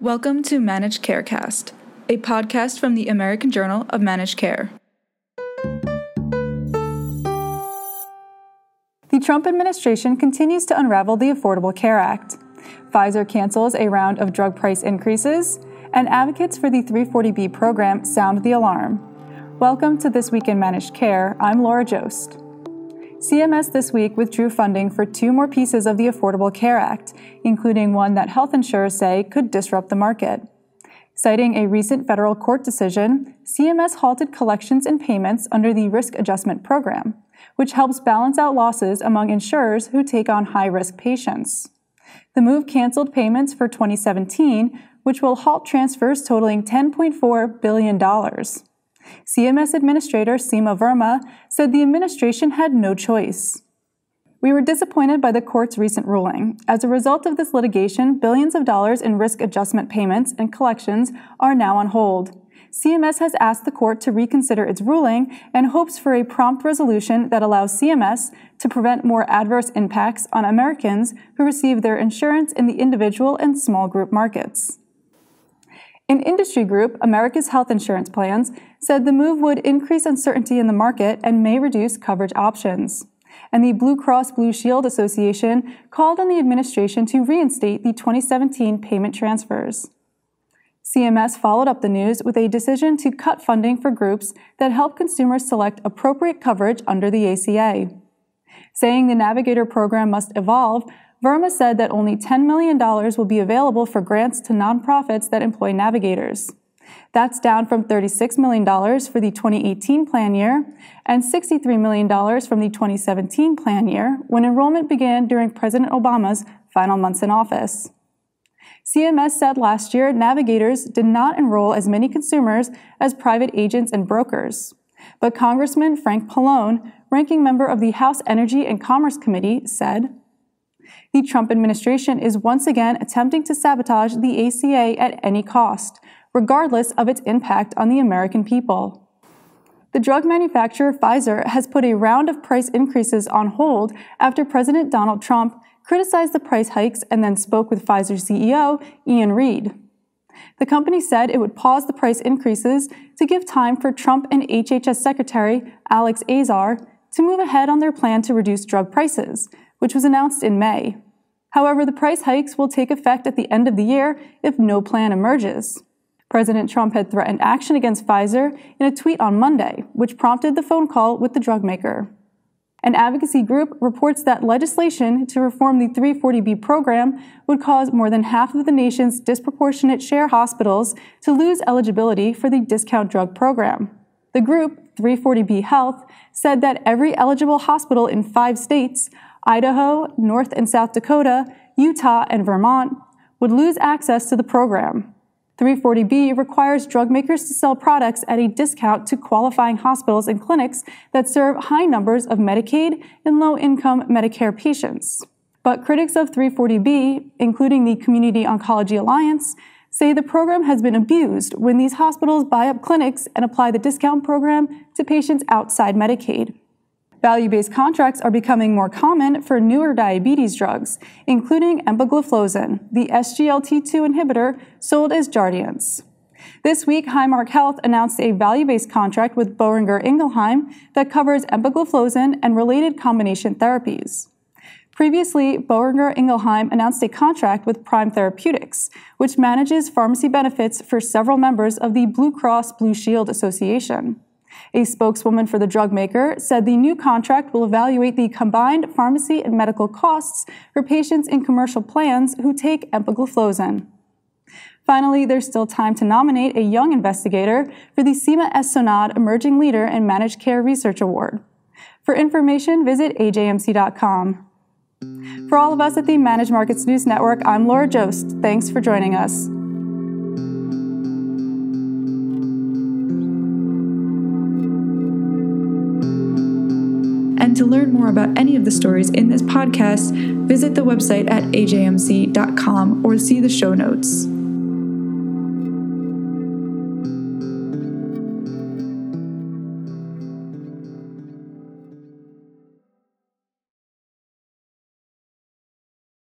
Welcome to Managed Carecast, a podcast from the American Journal of Managed Care. The Trump administration continues to unravel the Affordable Care Act. Pfizer cancels a round of drug price increases, and advocates for the 340B program sound the alarm. Welcome to This Week in Managed Care. I'm Laura Joszt. CMS this week withdrew funding for two more pieces of the Affordable Care Act, including one that health insurers say could disrupt the market. Citing a recent federal court decision, CMS halted collections and payments under the Risk Adjustment Program, which helps balance out losses among insurers who take on high risk patients. The move canceled payments for 2017, which will halt transfers totaling $10.4 billion. CMS Administrator Seema Verma said the administration had no choice. We were disappointed by the court's recent ruling. As a result of this litigation, billions of dollars in risk adjustment payments and collections are now on hold. CMS has asked the court to reconsider its ruling and hopes for a prompt resolution that allows CMS to prevent more adverse impacts on Americans who receive their insurance in the individual and small group markets. An industry group, America's Health Insurance Plans, said the move would increase uncertainty in the market and may reduce coverage options. And the Blue Cross Blue Shield Association called on the administration to reinstate the 2017 payment transfers. CMS followed up the news with a decision to cut funding for groups that help consumers select appropriate coverage under the ACA. Saying the Navigator program must evolve, Verma said that only $10 million will be available for grants to nonprofits that employ navigators. That's down from $36 million for the 2018 plan year and $63 million from the 2017 plan year when enrollment began during President Obama's final months in office. CMS said last year navigators did not enroll as many consumers as private agents and brokers. But Congressman Frank Pallone, ranking member of the House Energy and Commerce Committee, said, the Trump administration is once again attempting to sabotage the ACA at any cost, regardless of its impact on the American people. The drug manufacturer Pfizer has put a round of price increases on hold after President Donald Trump criticized the price hikes and then spoke with Pfizer CEO Ian Read. The company said it would pause the price increases to give time for Trump and HHS Secretary Alex Azar to move ahead on their plan to reduce drug prices, which was announced in May. However, the price hikes will take effect at the end of the year if no plan emerges. President Trump had threatened action against Pfizer in a tweet on Monday, which prompted the phone call with the drug maker. An advocacy group reports that legislation to reform the 340B program would cause more than half of the nation's disproportionate share hospitals to lose eligibility for the discount drug program. The group, 340B Health, said that every eligible hospital in five states Idaho, North and South Dakota, Utah, and Vermont would lose access to the program. 340B requires drug makers to sell products at a discount to qualifying hospitals and clinics that serve high numbers of Medicaid and low income Medicare patients. But critics of 340B, including the Community Oncology Alliance, say the program has been abused when these hospitals buy up clinics and apply the discount program to patients outside Medicaid. Value based contracts are becoming more common for newer diabetes drugs, including empagliflozin, the SGLT2 inhibitor sold as Jardiance. This week, Highmark Health announced a value based contract with Boehringer Ingelheim that covers empagliflozin and related combination therapies. Previously, Boehringer Ingelheim announced a contract with Prime Therapeutics, which manages pharmacy benefits for several members of the Blue Cross Blue Shield Association. A spokeswoman for the drug maker said the new contract will evaluate the combined pharmacy and medical costs for patients in commercial plans who take empagliflozin. Finally, there's still time to nominate a young investigator for the Seema S. Sonnad Emerging Leader in Managed Care Research Award. For information, visit ajmc.com. For all of us at the Managed Markets News Network, I'm Laura Joszt. Thanks for joining us. To learn more about any of the stories in this podcast, visit the website at ajmc.com or see the show notes.